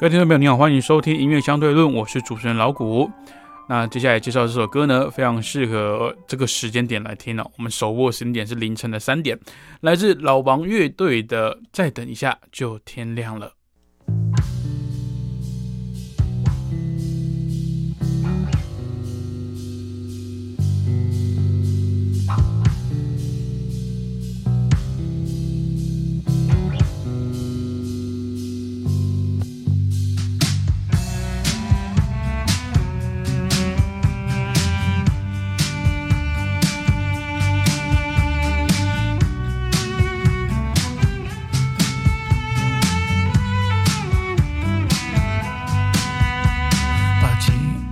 各位听众朋友，你好，欢迎收听音乐相对论，我是主持人老谷。那接下来介绍这首歌呢，非常适合这个时间点来听哦。我们手握时间点是凌晨的三点，来自老王乐队的《再等一下就天亮了》。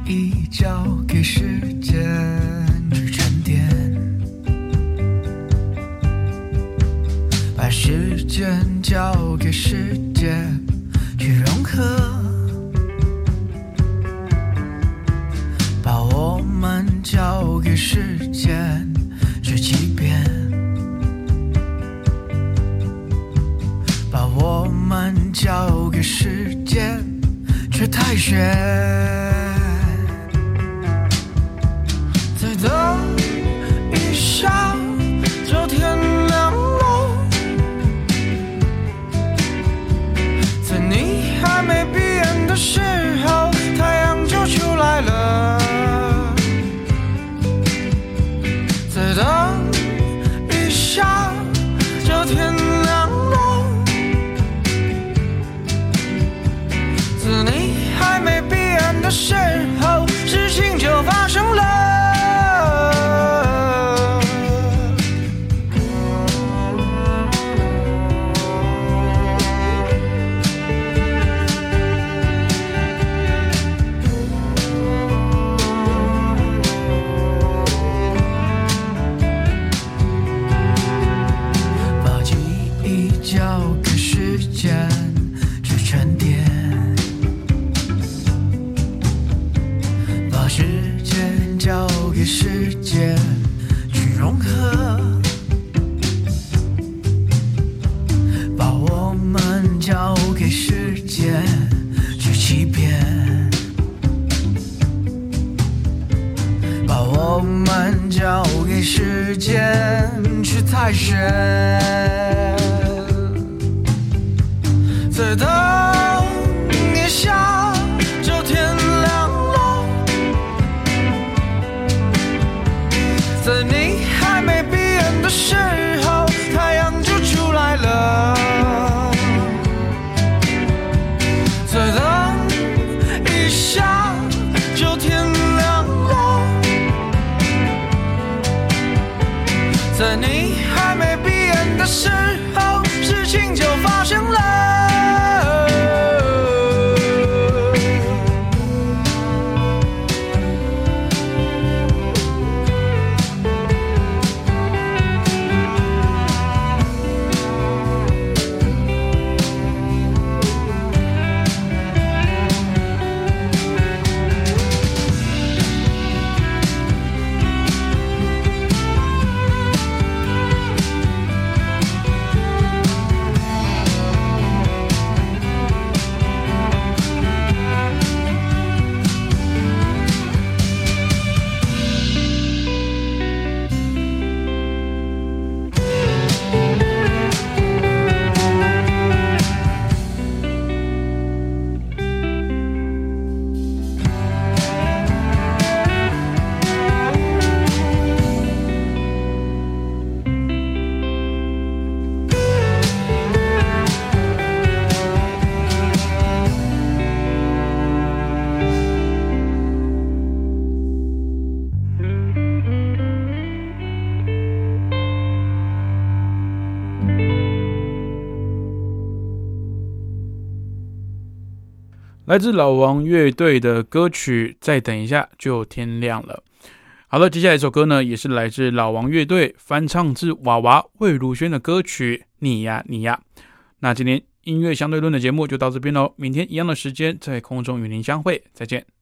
一交给时间去沉淀把时间交给时间去融合把我们交给时间去欺骗把我们交给时间去太雪世界去融合把我们交给时间去欺骗把我们交给时间去探险在等来自老王乐队的歌曲《再等一下就天亮了》。好了，接下来一首歌呢，也是来自老王乐队翻唱自娃娃魏如萱的歌曲《你呀你呀》。那今天音乐相对论的节目就到这边喽，明天一样的时间在空中与您相会，再见。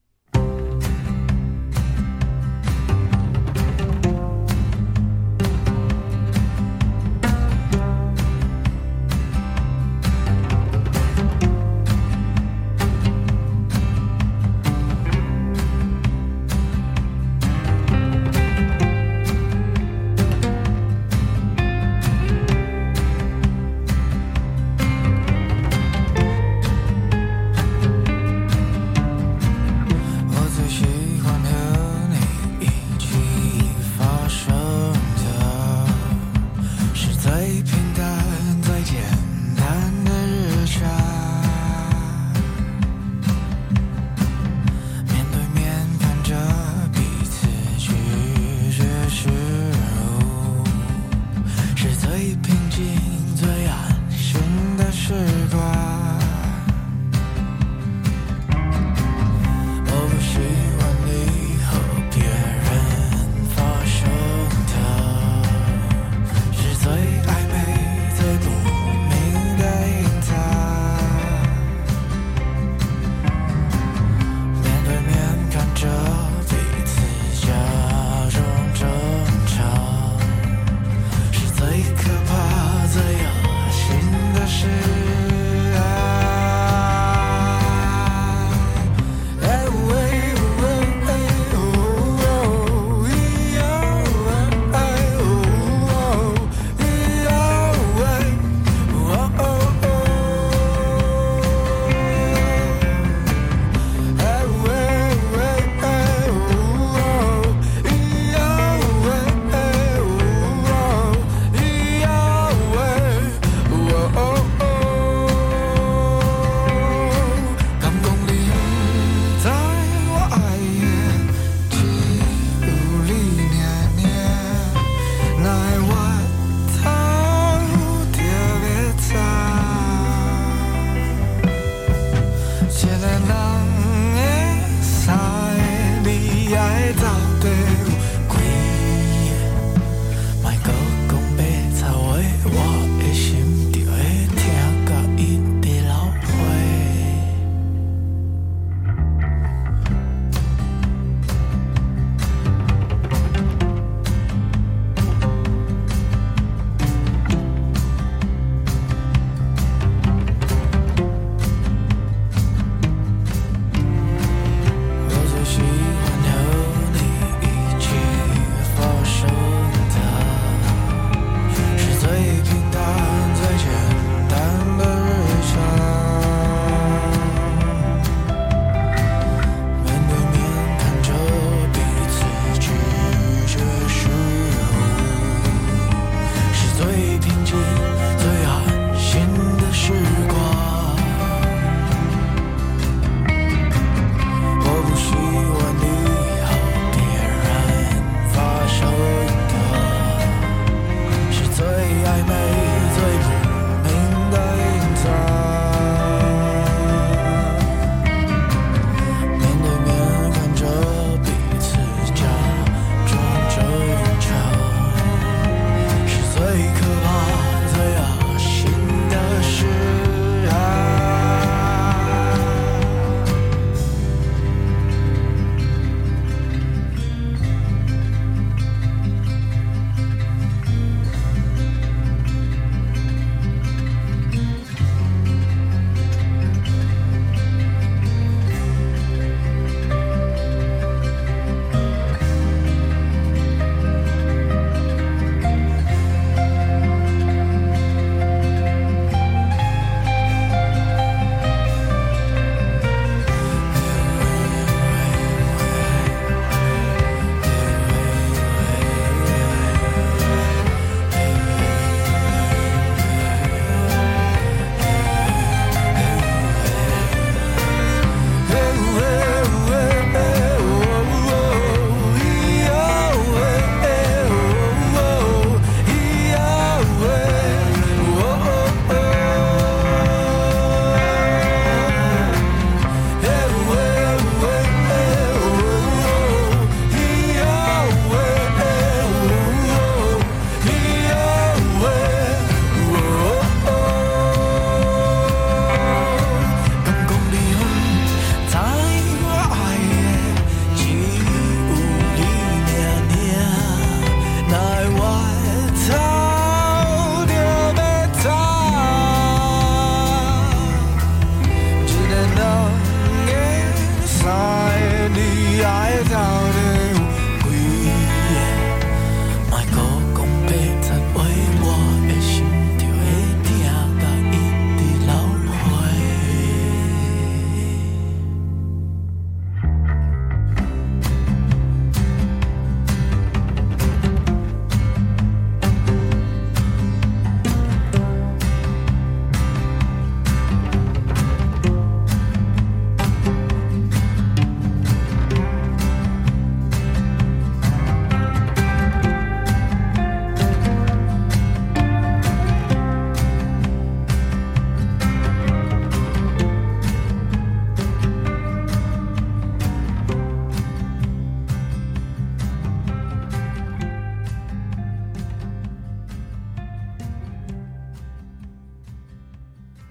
than that.